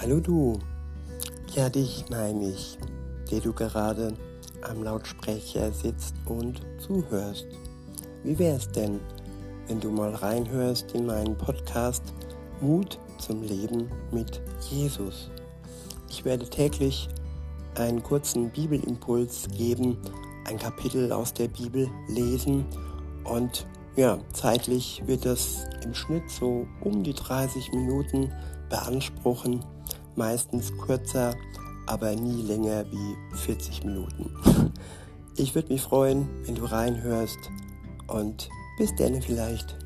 Hallo du. Ja, dich meine ich, der du gerade am Lautsprecher sitzt und zuhörst. Wie wär's denn, wenn du mal reinhörst in meinen Podcast Mut zum Leben mit Jesus? Ich werde täglich einen kurzen Bibelimpuls geben, ein Kapitel aus der Bibel lesen und ja, zeitlich wird das im Schnitt so um die 30 Minuten beanspruchen, meistens kürzer, aber nie länger wie 40 Minuten. Ich würde mich freuen, wenn du reinhörst und bis dann vielleicht.